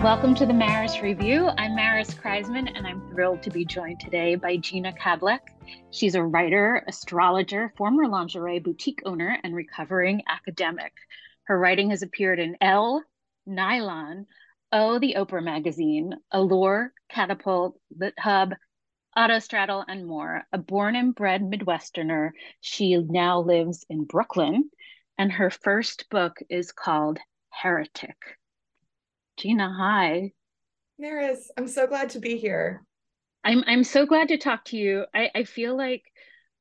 Welcome to the Maris Review. I'm Maris Kreisman, and I'm thrilled to be joined today by Jeanna Kadlec. She's a writer, astrologer, former lingerie boutique owner, and recovering academic. Her writing has appeared in Elle, Nylon, Oh, the Oprah Magazine, Allure, Catapult, Lit Hub, Autostraddle, and more. A born and bred Midwesterner, she now lives in Brooklyn, and her first book is called Heretic. Jeanna, hi. Maris, I'm so glad to be here. I'm I'm so glad to talk to you. I, I feel like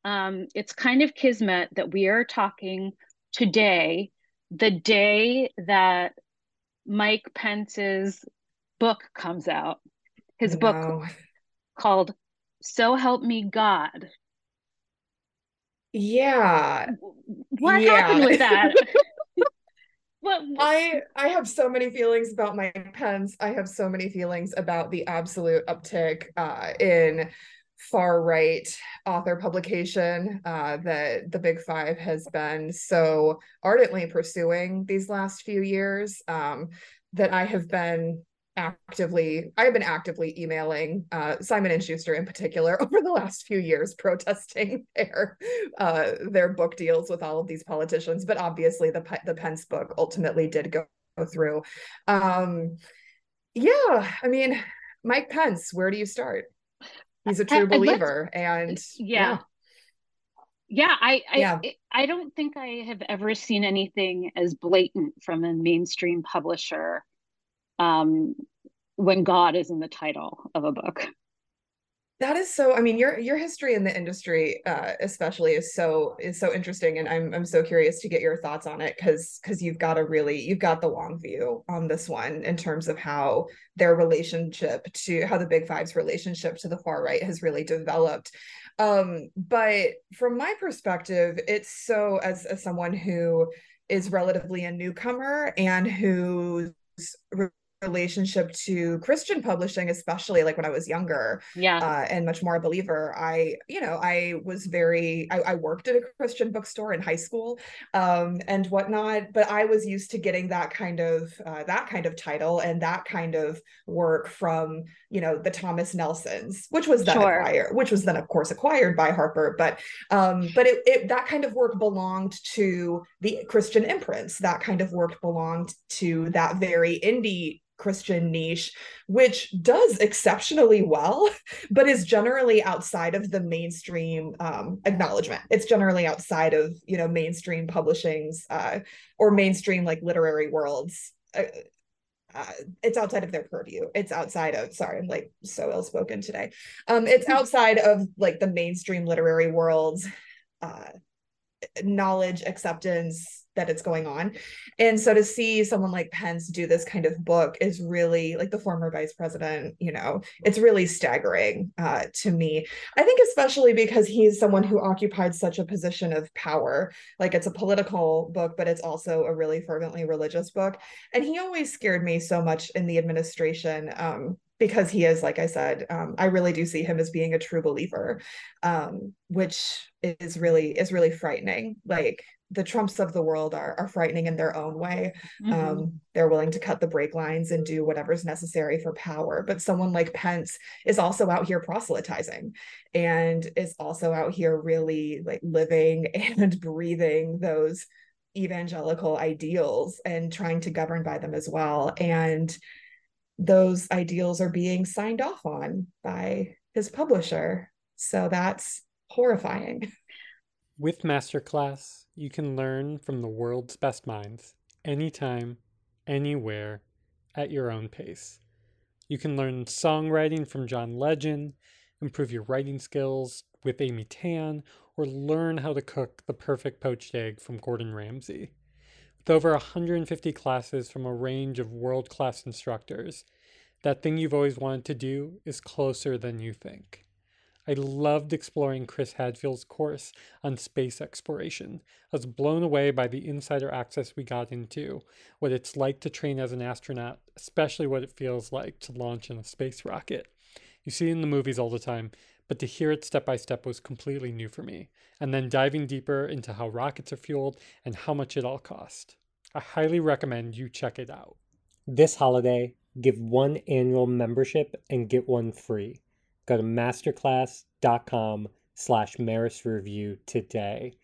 um, it's kind of kismet that we are talking today, the day that Mike Pence's book comes out. His no. book called So Help Me God. Yeah. What yeah. happened with that? What? I I have so many feelings about Mike Pence. I have so many feelings about the absolute uptick uh, in far right author publication uh, that the Big Five has been so ardently pursuing these last few years. Um, that I have been actively i have been actively emailing uh, simon and schuster in particular over the last few years protesting their uh, their book deals with all of these politicians but obviously the the pence book ultimately did go, go through um, yeah i mean mike pence where do you start he's a true believer and yeah. yeah yeah i I, yeah. I don't think i have ever seen anything as blatant from a mainstream publisher um, when God is in the title of a book. That is so. I mean, your your history in the industry, uh, especially, is so is so interesting, and I'm I'm so curious to get your thoughts on it because because you've got a really you've got the long view on this one in terms of how their relationship to how the Big Five's relationship to the far right has really developed. Um, but from my perspective, it's so as as someone who is relatively a newcomer and whose relationship to Christian publishing, especially like when I was younger, yeah, uh, and much more a believer. I, you know, I was very, I, I worked at a Christian bookstore in high school, um, and whatnot. But I was used to getting that kind of uh, that kind of title and that kind of work from, you know, the Thomas Nelsons, which was then sure. acquired, which was then of course acquired by Harper. But, um, but it, it that kind of work belonged to the Christian imprints. That kind of work belonged to that very indie Christian niche, which does exceptionally well, but is generally outside of the mainstream um, acknowledgement. It's generally outside of you know mainstream publishings uh, or mainstream like literary worlds. Uh, uh, it's outside of their purview. It's outside of sorry, I'm like so ill spoken today. Um, it's outside of like the mainstream literary world's uh, knowledge acceptance that it's going on. And so to see someone like Pence do this kind of book is really like the former vice president, you know, it's really staggering uh, to me. I think especially because he's someone who occupied such a position of power. Like it's a political book, but it's also a really fervently religious book. And he always scared me so much in the administration. Um, because he is like i said um, i really do see him as being a true believer um, which is really is really frightening like the Trumps of the world are, are frightening in their own way. Mm-hmm. Um, they're willing to cut the brake lines and do whatever's necessary for power. But someone like Pence is also out here proselytizing and is also out here really like living and breathing those evangelical ideals and trying to govern by them as well. And those ideals are being signed off on by his publisher. So that's horrifying. With Masterclass, you can learn from the world's best minds anytime, anywhere, at your own pace. You can learn songwriting from John Legend, improve your writing skills with Amy Tan, or learn how to cook the perfect poached egg from Gordon Ramsay. With over 150 classes from a range of world class instructors, that thing you've always wanted to do is closer than you think. I loved exploring Chris Hadfield's course on space exploration. I was blown away by the insider access we got into, what it's like to train as an astronaut, especially what it feels like to launch in a space rocket. You see it in the movies all the time, but to hear it step by step was completely new for me. And then diving deeper into how rockets are fueled and how much it all cost. I highly recommend you check it out. This holiday, Give one annual membership and get one free. Go to masterclass.com slash Maris Review today.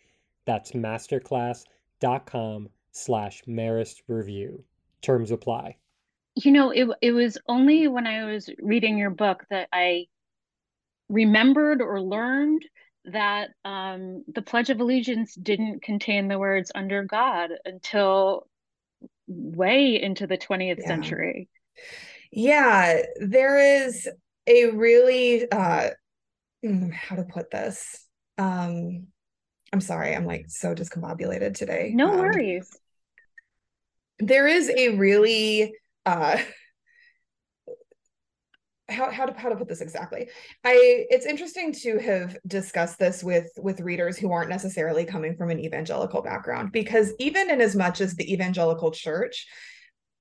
That's masterclass.com slash Maris Review. Terms apply. You know, it, it was only when I was reading your book that I remembered or learned that um, the Pledge of Allegiance didn't contain the words under God until way into the 20th yeah. century. Yeah, there is a really, uh, hmm, how to put this? Um, I'm sorry, I'm like so discombobulated today. No um, worries. There is a really, uh, how how to how to put this exactly i it's interesting to have discussed this with with readers who aren't necessarily coming from an evangelical background because even in as much as the evangelical church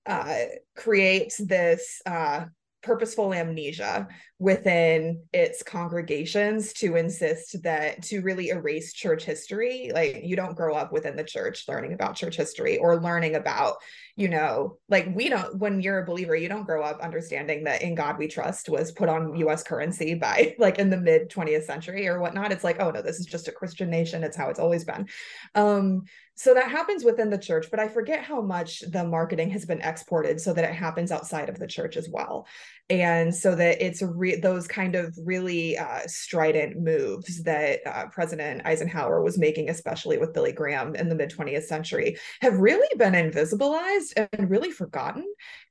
uh, creates this uh, purposeful amnesia within its congregations to insist that to really erase church history. Like you don't grow up within the church learning about church history or learning about you know like we don't when you're a believer you don't grow up understanding that in god we trust was put on us currency by like in the mid 20th century or whatnot. It's like oh no this is just a christian nation. It's how it's always been. Um so that happens within the church but i forget how much the marketing has been exported so that it happens outside of the church as well. And so that it's re- those kind of really uh, strident moves that uh, president eisenhower was making especially with billy graham in the mid 20th century have really been invisibilized and really forgotten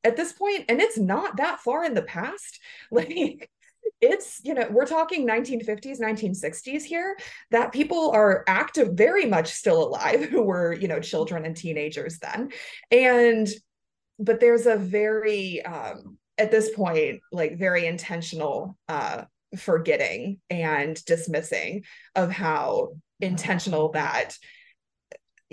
at this point and it's not that far in the past. Like it's you know we're talking 1950s 1960s here that people are active very much still alive who were you know children and teenagers then. And but there's a very um at this point like very intentional uh forgetting and dismissing of how intentional that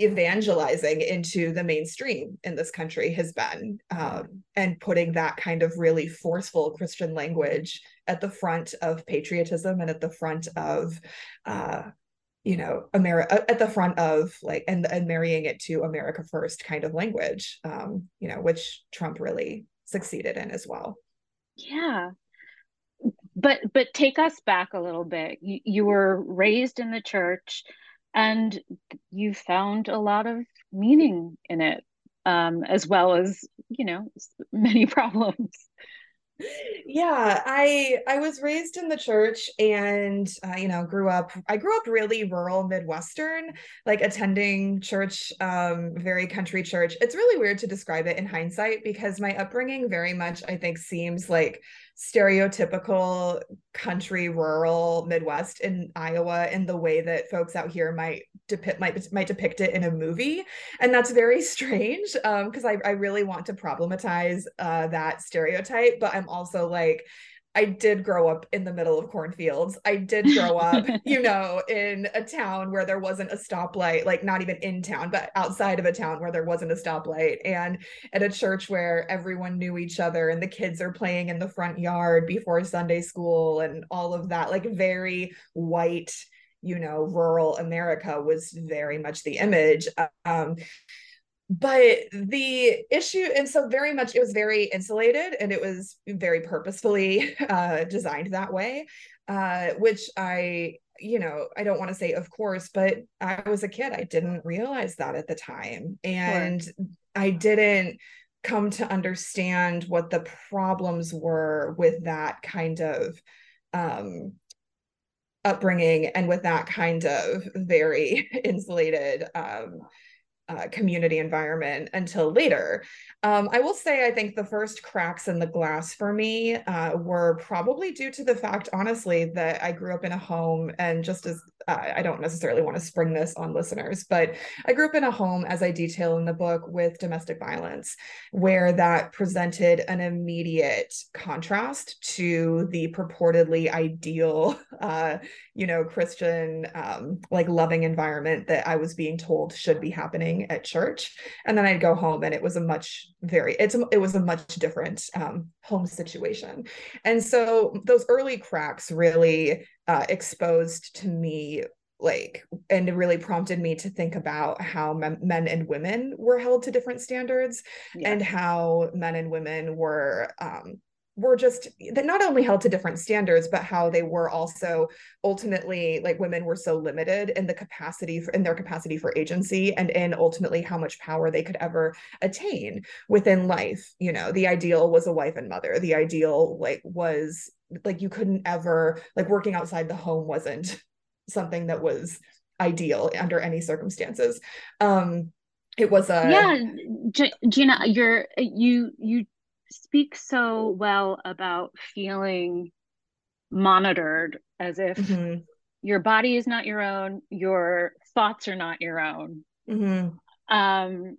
evangelizing into the mainstream in this country has been um, and putting that kind of really forceful christian language at the front of patriotism and at the front of uh, you know america at the front of like and and marrying it to america first kind of language um, you know which trump really succeeded in as well. Yeah. But but take us back a little bit. You, you were raised in the church and you found a lot of meaning in it um, as well as you know many problems. Yeah i i was raised in the church and uh, you know grew up i grew up really rural midwestern like attending church um very country church. It's really weird to describe it in hindsight because my upbringing very much i think seems like stereotypical country rural midwest in iowa in the way that folks out here might depict might, might depict it in a movie. And that's very strange because um, I, I really want to problematize uh, that stereotype but i'm also like I did grow up in the middle of cornfields. I did grow up, you know, in a town where there wasn't a stoplight, like not even in town, but outside of a town where there wasn't a stoplight, and at a church where everyone knew each other and the kids are playing in the front yard before Sunday school and all of that, like very white, you know, rural America was very much the image. Um, but the issue and so very much it was very insulated and it was very purposefully uh, designed that way uh, which i you know i don't want to say of course but i was a kid i didn't realize that at the time and sure. i didn't come to understand what the problems were with that kind of um, upbringing and with that kind of very insulated um, uh, community environment until later. Um, I will say, I think the first cracks in the glass for me uh, were probably due to the fact, honestly, that I grew up in a home and just as uh, I don't necessarily want to spring this on listeners, but I grew up in a home, as I detail in the book, with domestic violence, where that presented an immediate contrast to the purportedly ideal, uh, you know, Christian, um, like loving environment that I was being told should be happening at church. And then I'd go home, and it was a much very it's a, it was a much different um, home situation, and so those early cracks really uh, exposed to me like and it really prompted me to think about how men and women were held to different standards yeah. and how men and women were um were just that not only held to different standards but how they were also ultimately like women were so limited in the capacity for, in their capacity for agency and in ultimately how much power they could ever attain within life. You know the ideal was a wife and mother. The ideal like was like you couldn't ever like working outside the home wasn't something that was ideal under any circumstances. Um it was a yeah G- jeanna you're you you speak so well about feeling monitored as if mm-hmm. your body is not your own, your thoughts are not your own. Mm-hmm. Um,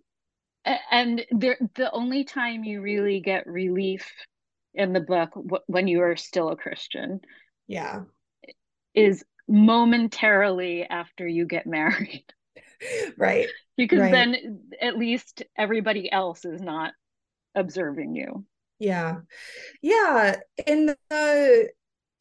and there, the only time you really get relief in the book w- when you are still a Christian, yeah, is momentarily after you get married. right. Because right. then at least everybody else is not observing you. Yeah. Yeah in the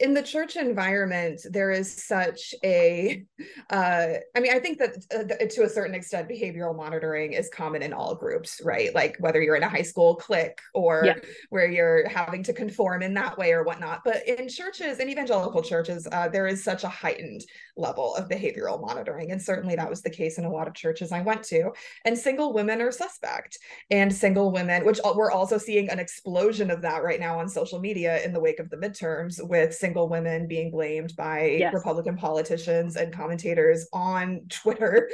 in the church environment there is such a uh, I mean i think that uh, to a certain extent behavioral monitoring is common in all groups right? Like whether you're in a high school clique or yeah. where you're having to conform in that way or whatnot. But in churches in evangelical churches uh, there is such a heightened level of behavioral monitoring. And certainly that was the case in a lot of churches i went to. And single women are suspect. And single women which we're also seeing an explosion of that right now on social media in the wake of the midterms with single single women being blamed by yes. Republican politicians and commentators on Twitter.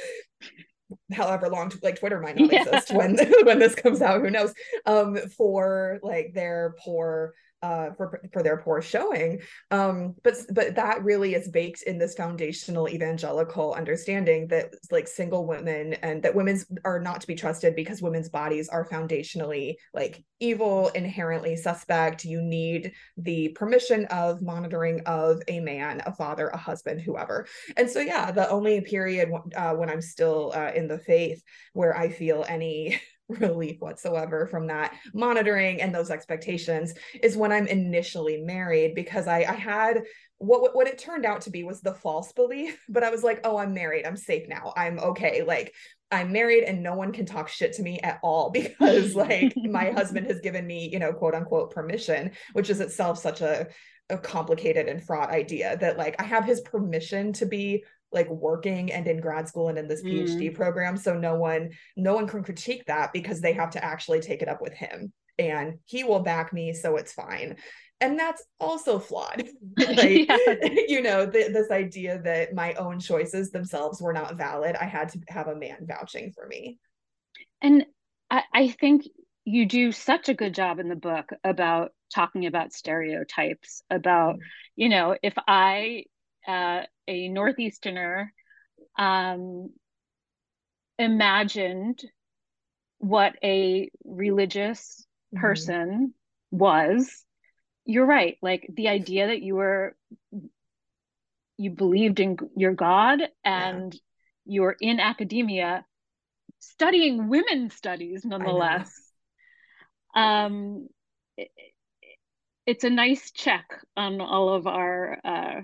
however long like twitter might not yeah. exist when when this comes out who knows um for like their poor uh, for for their poor showing. Um, but but that really is baked in this foundational evangelical understanding that like single women and that women's are not to be trusted because women's bodies are foundationally like evil, inherently suspect. You need the permission of monitoring of a man, a father, a husband, whoever. And so yeah, the only period uh, when I'm still uh, in the faith where I feel any relief whatsoever from that monitoring and those expectations is when I'm initially married because I, I had what what it turned out to be was the false belief but I was like oh I'm married. I'm safe now. I'm okay. Like I'm married and no one can talk shit to me at all because like my husband has given me you know quote unquote permission which is itself such a a complicated and fraught idea that like I have his permission to be like working and in grad school and in this phd mm. program so no one no one can critique that because they have to actually take it up with him. And he will back me so it's fine. And that's also flawed. Like you know the, this idea that my own choices themselves were not valid i had to have a man vouching for me. And I, I think you do such a good job in the book about talking about stereotypes about mm. you know if i uh, a Northeasterner um, imagined what a religious mm-hmm. person mm-hmm. was, you're right. Like the idea that you were, you believed in your God and yeah. you were in academia studying women's studies nonetheless. Um, it, it's a nice check on all of our uh,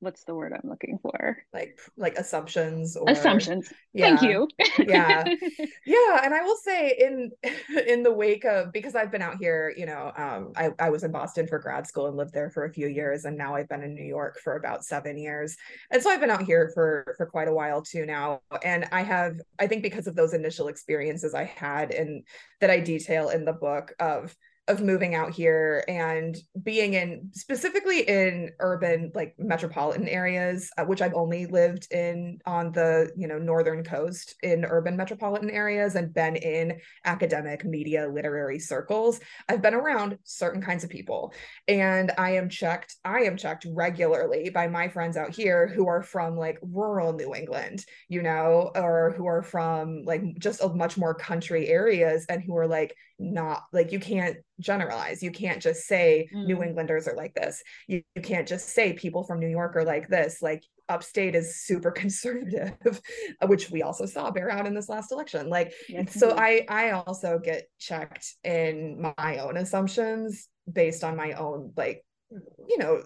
what's the word I'm looking for? Like like assumptions or assumptions. Yeah. Thank you. yeah. Yeah. And I will say in in the wake of because I've been out here, you know, um, I, I was in Boston for grad school and lived there for a few years. And now I've been in New York for about seven years. And so I've been out here for for quite a while too now. And I have, I think because of those initial experiences I had and that I detail in the book of of moving out here and being in specifically in urban like metropolitan areas uh, which i've only lived in on the you know northern coast in urban metropolitan areas and been in academic media literary circles i've been around certain kinds of people. And i am checked i am checked regularly by my friends out here who are from like rural new england you know or who are from like just a much more country areas and who are like not like you can't generalize. You can't just say mm. New Englanders are like this. You, you can't just say people from New York are like this. Like upstate is super conservative, which we also saw bear out in this last election. Like yes, so I I also get checked in my own assumptions based on my own like you know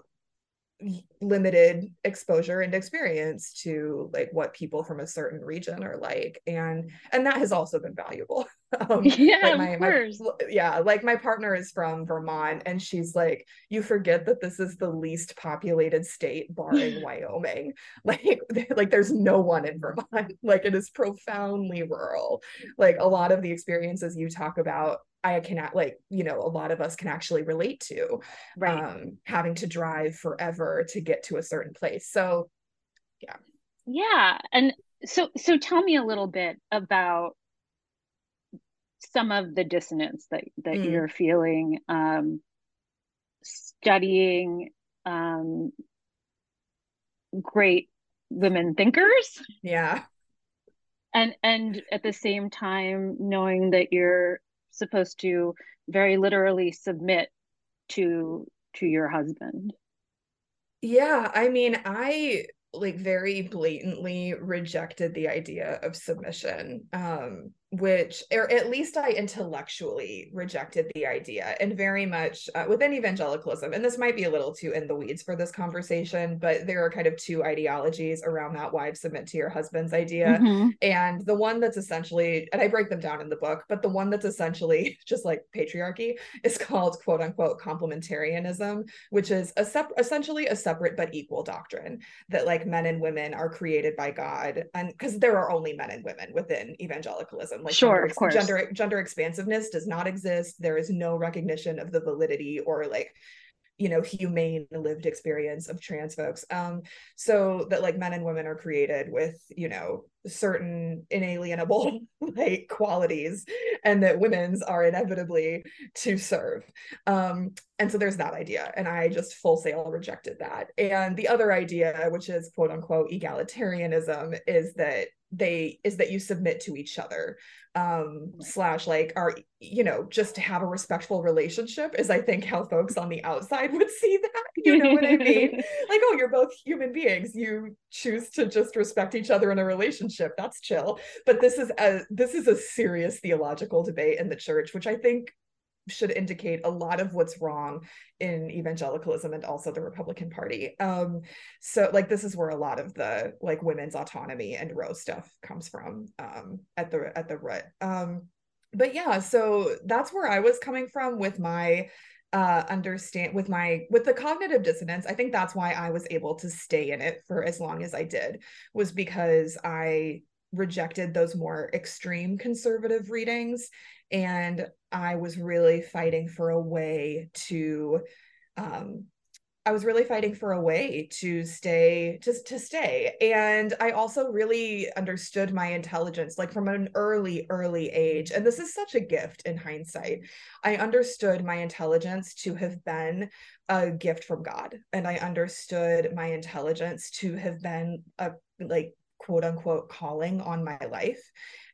limited exposure and experience to like what people from a certain region are like and and that has also been valuable. Um, yeah like my, of course. My, yeah like my partner is from vermont and she's like you forget that this is the least populated state barring wyoming. Like like there's no one in vermont. Like it is profoundly rural. Like a lot of the experiences you talk about I cannot like, you know, a lot of us can actually relate to right. um, having to drive forever to get to a certain place. So yeah. Yeah. And so so tell me a little bit about some of the dissonance that that mm. you're feeling um studying um great women thinkers. Yeah. And and at the same time knowing that you're supposed to very literally submit to to your husband. Yeah i mean i like very blatantly rejected the idea of submission. Um which or at least i intellectually rejected the idea and very much uh, within evangelicalism and this might be a little too in the weeds for this conversation but there are kind of two ideologies around that wives submit to your husband's idea mm-hmm. and the one that's essentially and i break them down in the book but the one that's essentially just like patriarchy is called quote unquote complementarianism which is a sep- essentially a separate but equal doctrine that like men and women are created by god and because there are only men and women within evangelicalism like sure, gender, of course. gender gender expansiveness does not exist. There is no recognition of the validity or like you know humane lived experience of trans folks um so that like men and women are created with you know certain inalienable like qualities and that women's are inevitably to serve um and so there's that idea and i just full sail rejected that and the other idea which is quote unquote egalitarianism is that they is that you submit to each other um slash like are you know just to have a respectful relationship is i think how folks on the outside would see that you know what i mean? Like oh you're both human beings you choose to just respect each other in a relationship that's chill. But this is a this is a serious theological debate in the church which i think should indicate a lot of what's wrong in evangelicalism and also the Republican Party. Um, so like this is where a lot of the like women's autonomy and Roe stuff comes from um, at the at the root. Um, but yeah, so that's where I was coming from with my uh understand with my with the cognitive dissonance i think that's why i was able to stay in it for as long as i did was because i rejected those more extreme conservative readings and I was really fighting for a way to um, I was really fighting for a way to stay just to stay. And I also really understood my intelligence like from an early early age and this is such a gift in hindsight. I understood my intelligence to have been a gift from God and I understood my intelligence to have been a like quote unquote calling on my life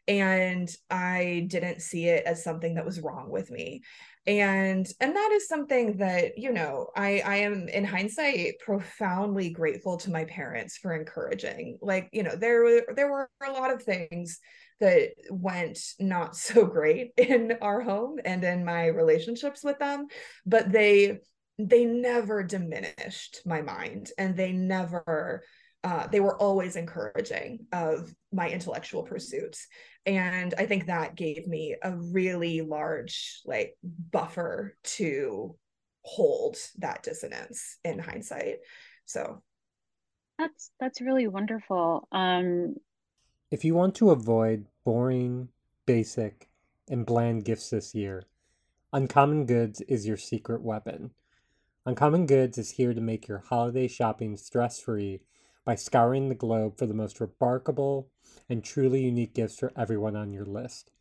and i didn't see it as something that was wrong with me. And and that is something that you know i i am in hindsight profoundly grateful to my parents for encouraging. Like you know there were there were a lot of things that went not so great in our home and in my relationships with them but they they never diminished my mind and they never uh, they were always encouraging of my intellectual pursuits. And i think that gave me a really large like buffer to hold that dissonance in hindsight. So. That's that's really wonderful. Um if you want to avoid boring basic and bland gifts this year uncommon goods is your secret weapon. Uncommon goods is here to make your holiday shopping stress free by scouring the globe for the most remarkable and truly unique gifts for everyone on your list.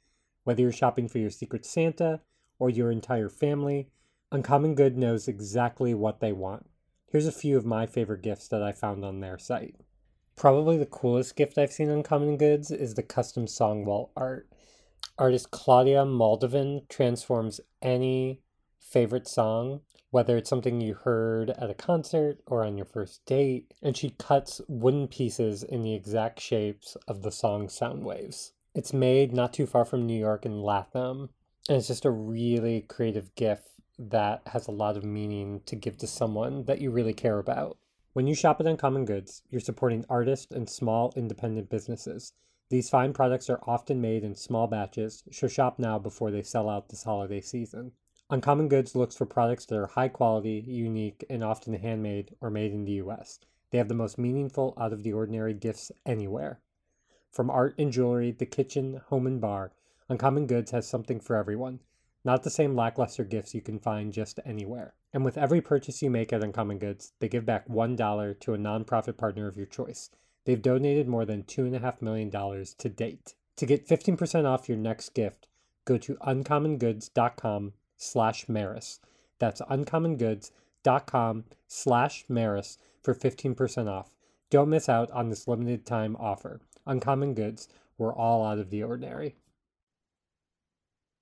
Whether you're shopping for your secret Santa or your entire family, Uncommon Good knows exactly what they want. Here's a few of my favorite gifts that I found on their site. Probably the coolest gift I've seen Uncommon Goods is the custom song wall art. Artist Claudia Moldovan transforms any favorite song whether it's something you heard at a concert or on your first date, and she cuts wooden pieces in the exact shapes of the song's sound waves. It's made not too far from New York in Latham, and it's just a really creative gift that has a lot of meaning to give to someone that you really care about. When you shop at Uncommon Goods, you're supporting artists and small independent businesses. These fine products are often made in small batches, so shop now before they sell out this holiday season. Uncommon Goods looks for products that are high quality, unique, and often handmade or made in the US. They have the most meaningful, out of the ordinary gifts anywhere. From art and jewelry, the kitchen, home, and bar, Uncommon Goods has something for everyone. Not the same lackluster gifts you can find just anywhere. And with every purchase you make at Uncommon Goods, they give back $1 to a nonprofit partner of your choice. They've donated more than $2.5 million to date. To get 15% off your next gift, go to uncommongoods.com slash Maris. That's uncommongoods.com slash Maris for 15% off. Don't miss out on this limited time offer. Uncommon Goods, we're all out of the ordinary.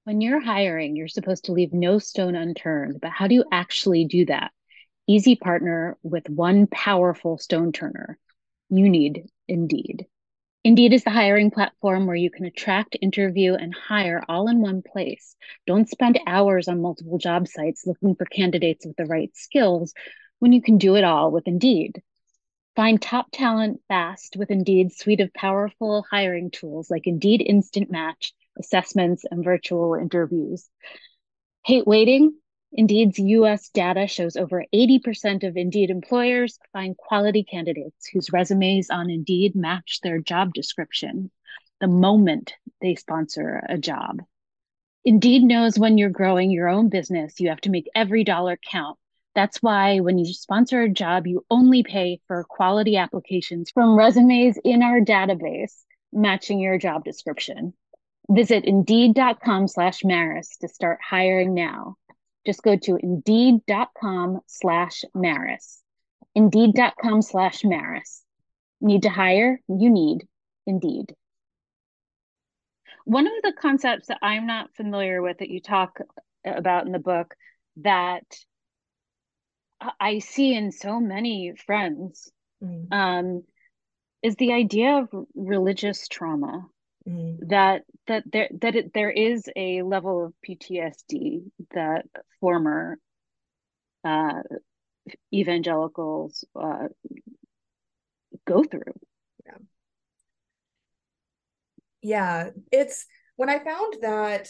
When you're hiring, you're supposed to leave no stone unturned, but how do you actually do that? Easy partner with one powerful stone turner. You need Indeed. Indeed is the hiring platform where you can attract, interview, and hire all in one place. Don't spend hours on multiple job sites looking for candidates with the right skills when you can do it all with Indeed. Find top talent fast with Indeed's suite of powerful hiring tools like Indeed Instant Match, assessments, and virtual interviews. Hate waiting? Indeed's US data shows over 80% of Indeed employers find quality candidates whose resumes on Indeed match their job description the moment they sponsor a job. Indeed knows when you're growing your own business, you have to make every dollar count. That's why when you sponsor a job, you only pay for quality applications from resumes in our database matching your job description. Visit indeed.com slash Maris to start hiring now just go to indeed.com slash Maris. Indeed.com slash Maris. Need to hire? You need Indeed. One of the concepts that I'm not familiar with that you talk about in the book that I see in so many friends mm. um, is the idea of religious trauma. Mm. that that there that it, there is a level of PTSD that former uh, evangelicals uh, go through. Yeah. Yeah, it's when I found that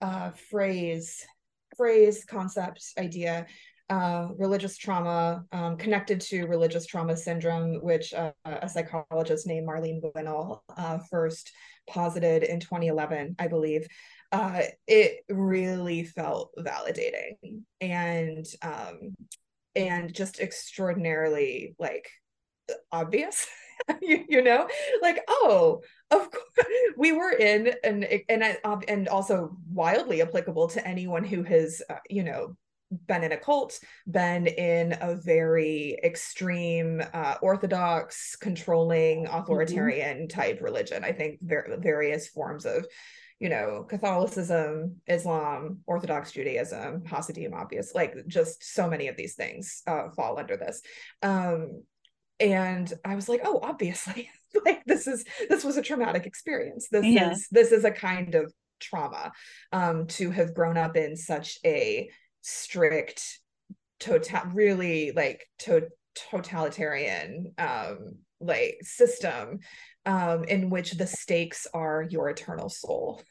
uh, phrase, phrase, concept, idea, uh, religious trauma um, connected to religious trauma syndrome, which uh, a psychologist named Marlene Winell uh, first posited in 2011, I believe. Uh, it really felt validating and um, and just extraordinarily like obvious. you, you know, like oh, of course we were in and and and also wildly applicable to anyone who has uh, you know been in a cult, been in a very extreme, uh, orthodox, controlling, mm-hmm. authoritarian mm-hmm. type religion. I think ver- various forms of, you know, Catholicism, Islam, Orthodox Judaism, Hasidim, obvious, like just so many of these things uh, fall under this. Um, and I was like, oh, obviously, like this is this was a traumatic experience. This yeah. is this is a kind of trauma um, to have grown up in such a strict total really like to- totalitarian um like system um in which the stakes are your eternal soul.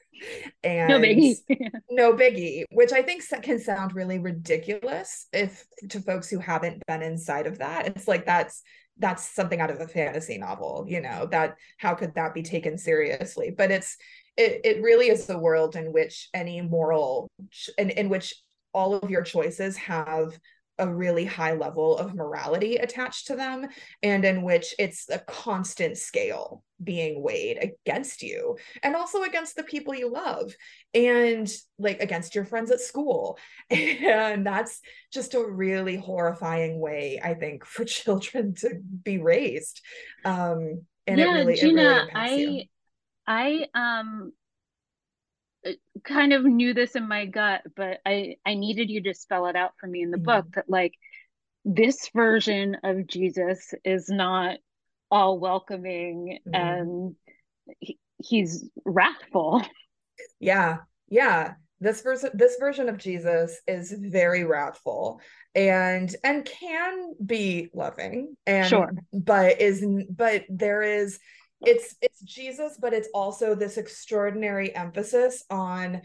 And no biggie. no biggie which i think can sound really ridiculous if to folks who haven't been inside of that. It's like that's that's something out of a fantasy novel you know that how could that be taken seriously? But it's it, it really is the world in which any moral in, in which all of your choices have a really high level of morality attached to them and in which it's a constant scale being weighed against you and also against the people you love and like against your friends at school and that's just a really horrifying way i think for children to be raised um and yeah, it really, Jeanna, it really I you. I um kind of knew this in my gut, but I I needed you to spell it out for me in the mm-hmm. book that like this version of Jesus is not all welcoming mm-hmm. and he, he's wrathful. Yeah. Yeah. this version this version of jesus is very wrathful and and can be loving and Sure. but is but there is it's it's jesus but it's also this extraordinary emphasis on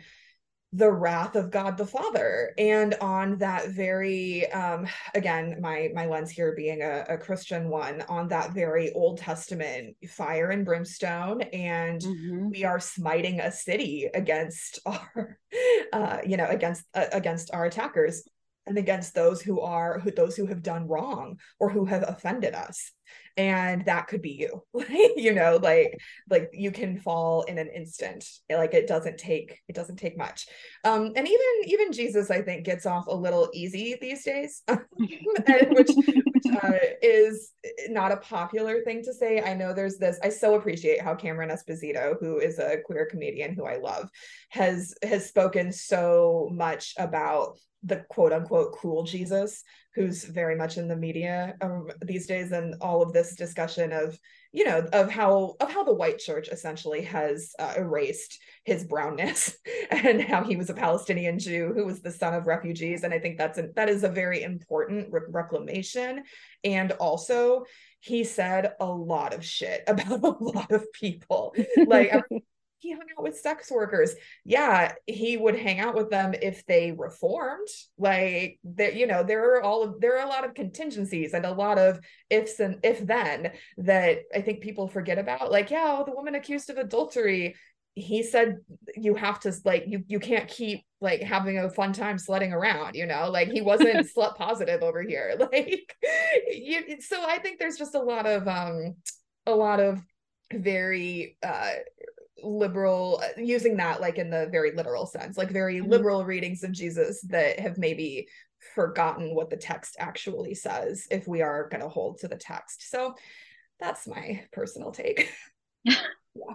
the wrath of God the Father and on that very um again my my lens here being a, a Christian one on that very Old Testament fire and brimstone and Mhm. we are smiting a city against our uh you know against uh, against our attackers and against those who are who those who have done wrong or who have offended us. And that could be you you know like like you can fall in an instant. Like it doesn't take it doesn't take much. Um and even even jesus i think gets off a little easy these days which uh, is not a popular thing to say. I know there's this i so appreciate how cameron esposito who is a queer comedian who i love has has spoken so much about the quote unquote cool jesus who's very much in the media um, these days and all of this discussion of you know of how of how the white church essentially has uh, erased his brownness and how he was a palestinian jew who was the son of refugees and i think that's a, that is a very important re- reclamation. And also he said a lot of shit about a lot of people. Like he hung out with sex workers. Yeah, he would hang out with them if they reformed. Like that, you know, there are all of there are a lot of contingencies and a lot of ifs and if then that I think people forget about. Like, yeah, the woman accused of adultery. He said you have to like you you can't keep like having a fun time sledding around, you know, like he wasn't slut positive over here. Like you so I think there's just a lot of um a lot of very uh liberal uh, using that like in the very literal sense like very Mhm. liberal readings of jesus that have maybe forgotten what the text actually says if we are going to hold to the text so that's my personal take yeah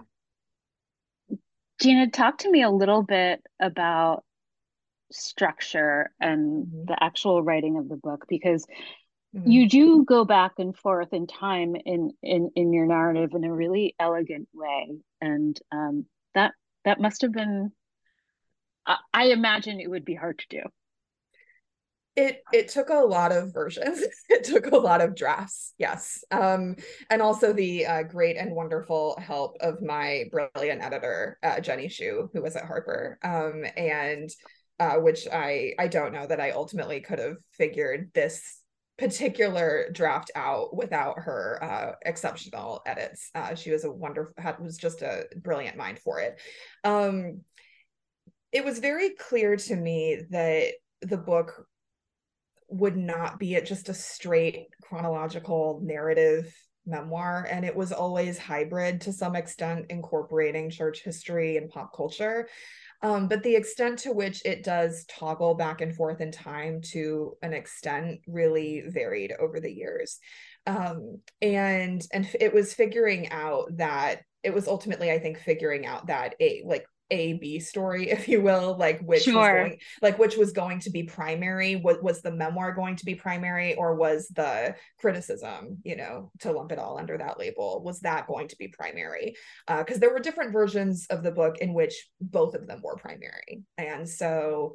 Jeanna, talk to me a little bit about structure and Mhm. the actual writing of the book because Mhm. you do go back and forth in time in in in your narrative in a really elegant way and um that that must have been I, I imagine it would be hard to do. It it took a lot of versions. It took a lot of drafts yes. Um and also the uh, great and wonderful help of my brilliant editor uh, jenny shu who was at harper. Um and uh, which i i don't know that i ultimately could have figured this particular draft out without her uh, exceptional edits. Uh, she was a wonderful had was just a brilliant mind for it. Um it was very clear to me that the book would not be it just a straight chronological narrative memoir and it was always hybrid to some extent incorporating church history and pop culture um, but the extent to which it does toggle back and forth in time to an extent really varied over the years. Um, and and it was figuring out that it was ultimately i think figuring out that a like a B story, if you will, like which was going like which was going to be primary. What was the memoir going to be primary, or was the criticism, you know, to lump it all under that label, was that going to be primary? Uh, because there were different versions of the book in which both of them were primary, and so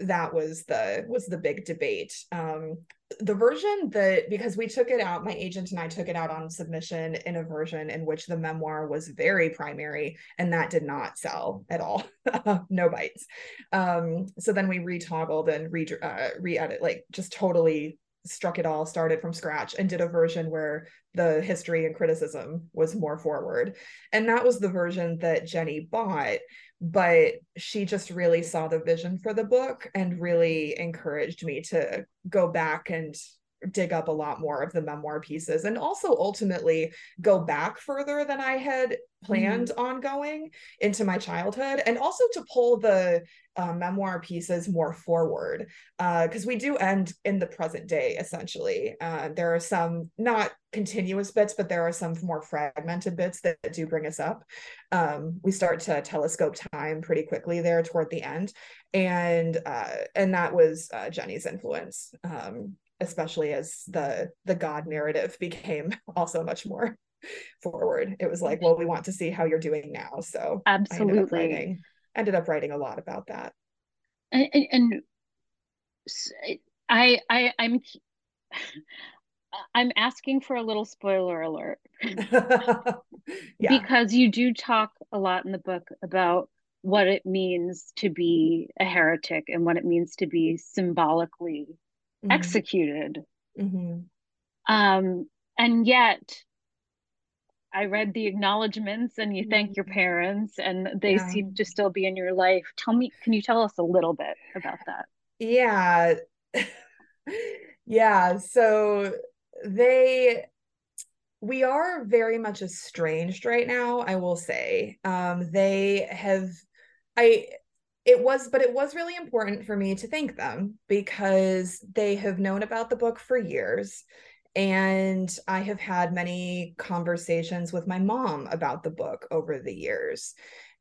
that was the was the big debate. Um the version that because we took it out my agent and i took it out on submission in a version in which the memoir was very primary and that did not sell at all. No bites. Um so then we retoggled and re uh, re-edit like just totally struck it all started from scratch and did a version where the history and criticism was more forward. And that was the version that jenny bought but she just really saw the vision for the book and really encouraged me to go back and dig up a lot more of the memoir pieces and also ultimately go back further than I had planned mm-hmm. on going into my childhood and also to pull the uh, memoir pieces more forward because uh, we do end in the present day essentially. Uh, there are some not continuous bits but there are some more fragmented bits that, that do bring us up. Um, we start to telescope time pretty quickly there toward the end. And uh, and that was uh, jenny's influence um, especially as the the god narrative became also much more forward. It was like mm-hmm. well we want to see how you're doing now. So absolutely. ended up writing a lot about that. And, and, and I, I, I'm, I'm asking for a little spoiler alert. Yeah. because you do talk a lot in the book about what it means to be a heretic and what it means to be symbolically mm-hmm. executed. Mm-hmm. Um, and yet, I read the acknowledgments and you thank your mm-hmm. parents and they yeah. seem to still be in your life. Tell me, can you tell us a little bit about that? Yeah. yeah. So they we are very much estranged right now i will say um they have i it was but it was really important for me to thank them because they have known about the book for years. And i have had many conversations with my mom about the book over the years.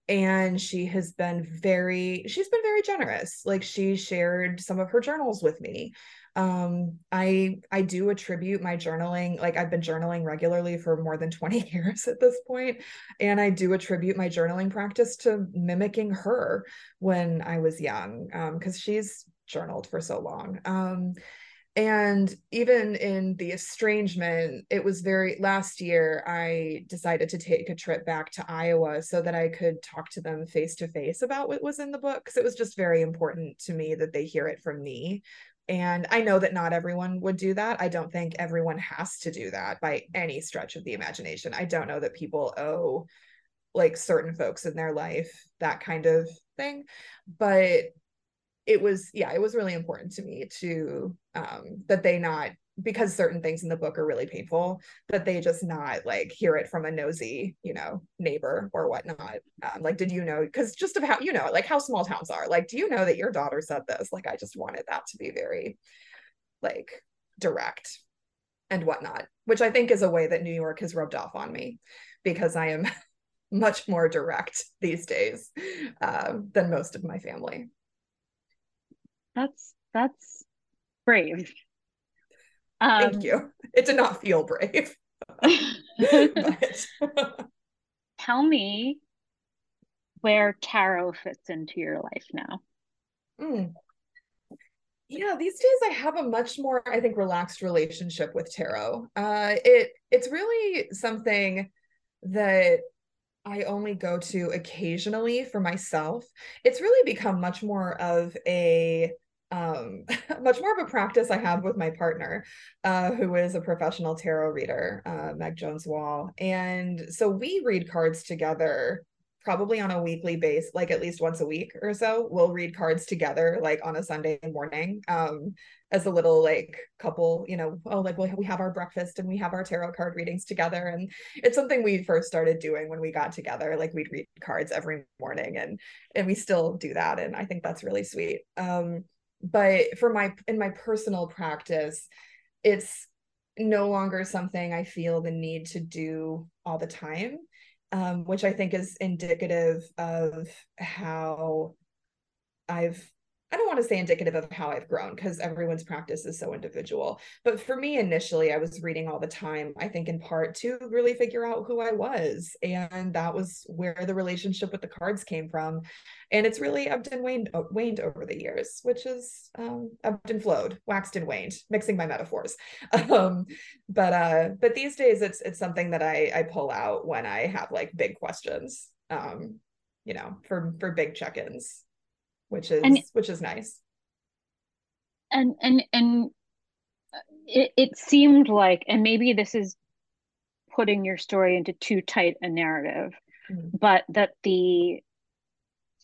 And she has been very she's been very generous. Like she shared some of her journals with me um i i do attribute my journaling like i've been journaling regularly for more than 20 years at this point and i do attribute my journaling practice to mimicking her when i was young um because she's journaled for so long. Um and even in the estrangement it was very last year i decided to take a trip back to iowa so that i could talk to them face to face about what was in the book because it was just very important to me that they hear it from me and I know that not everyone would do that. I don't think everyone has to do that by any stretch of the imagination. I don't know that people owe like certain folks in their life that kind of thing. But it was, yeah, it was really important to me to um that they not because certain things in the book are really painful that they just not like hear it from a nosy you know neighbor or whatnot. Um, like did you know because just of how you know like how small towns are. Like do you know that your daughter said this? Like i just wanted that to be very like direct and whatnot which i think is a way that new york has rubbed off on me because i am much more direct these days um, than most of my family. That's that's brave um, Thank you. It did not feel brave. Tell me where tarot fits into your life now. Mm. Yeah, these days I have a much more, I think, relaxed relationship with tarot. Uh, it it's really something that I only go to occasionally for myself. It's really become much more of a um much more of a practice I have with my partner, uh, who is a professional tarot reader, uh, Meg Jones Wall. And so we read cards together probably on a weekly base, like at least once a week or so. We'll read cards together, like on a Sunday morning, um, as a little like couple, you know, oh, like we have our breakfast and we have our tarot card readings together. And it's something we first started doing when we got together. Like we'd read cards every morning and and we still do that. And I think that's really sweet. Um, but for my in my personal practice it's no longer something i feel the need to do all the time um, which i think is indicative of how i've I don't want to say indicative of how I've grown because everyone's practice is so individual. But for me, initially, I was reading all the time, I think in part to really figure out who I was. And that was where the relationship with the cards came from. And it's really ebbed and waned, uh, waned over the years, which is um, ebbed and flowed, waxed and waned, mixing my metaphors. Um, but uh, but these days, it's it's something that I I pull out when I have like big questions. Um, you know, for for big check-ins which is and, which is nice and and and it, it seemed like and maybe this is putting your story into too tight a narrative mm-hmm. but that the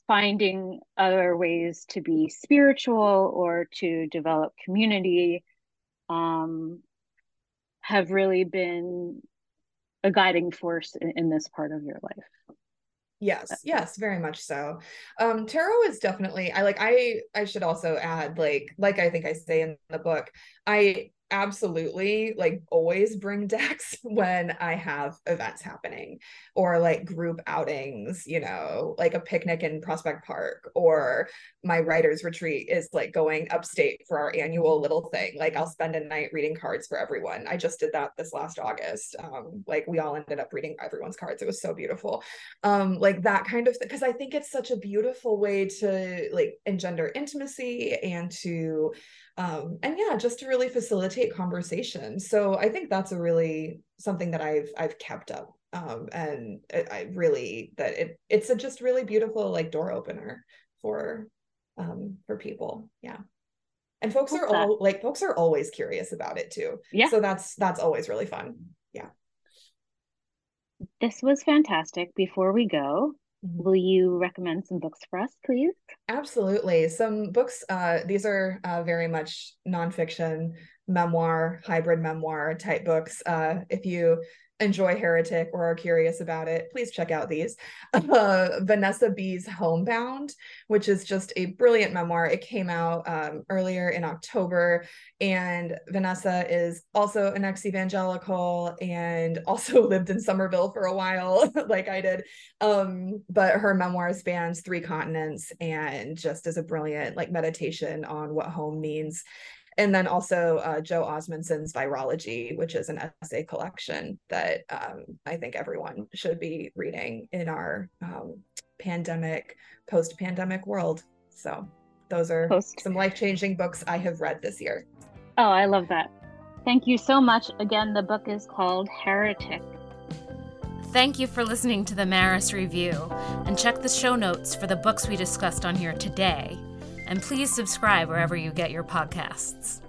finding other ways to be spiritual or to develop community um, have really been a guiding force in, in this part of your life Yes, yes, very much so. Um, tarot is definitely I like I I should also add like like I think I say in the book, I absolutely like always bring decks when I have events happening or like group outings, you know, like a picnic in Prospect Park or my writer's retreat is like going upstate for our annual little thing. Like I'll spend a night reading cards for everyone. I just did that this last August. Um, like we all ended up reading everyone's cards. It was so beautiful. Um, like that kind of thing. Cause I think it's such a beautiful way to like engender intimacy and to um, and yeah just to really facilitate conversation. So i think that's a really something that i've i've kept up um, and it, i really that it it's a just really beautiful like door opener for um for people. Yeah. And folks are all like folks are always curious about it too. Yeah. So that's that's always really fun. Yeah. This was fantastic. Before we go. Will you recommend some books for us, please? Absolutely. Some books, uh, these are uh, very much nonfiction, memoir, hybrid memoir type books. Uh, if you enjoy Heretic or are curious about it, please check out these. Uh, Vanessa Bee's Homebound, which is just a brilliant memoir. It came out um, earlier in October, and Vanessa is also an ex evangelical and also lived in Somerville for a while, like I did. Um, but her memoir spans three continents and just is a brilliant like meditation on what home means and then also uh, Joe Osmundson's Virology, which is an essay collection that um, I think everyone should be reading in our um, pandemic, post pandemic world. So those are Post. some life changing books I have read this year. Oh, I love that. Thank you so much. Again, the book is called Heretic. Thank you for listening to the Maris Review, and check the show notes for the books we discussed on here today and please subscribe wherever you get your podcasts.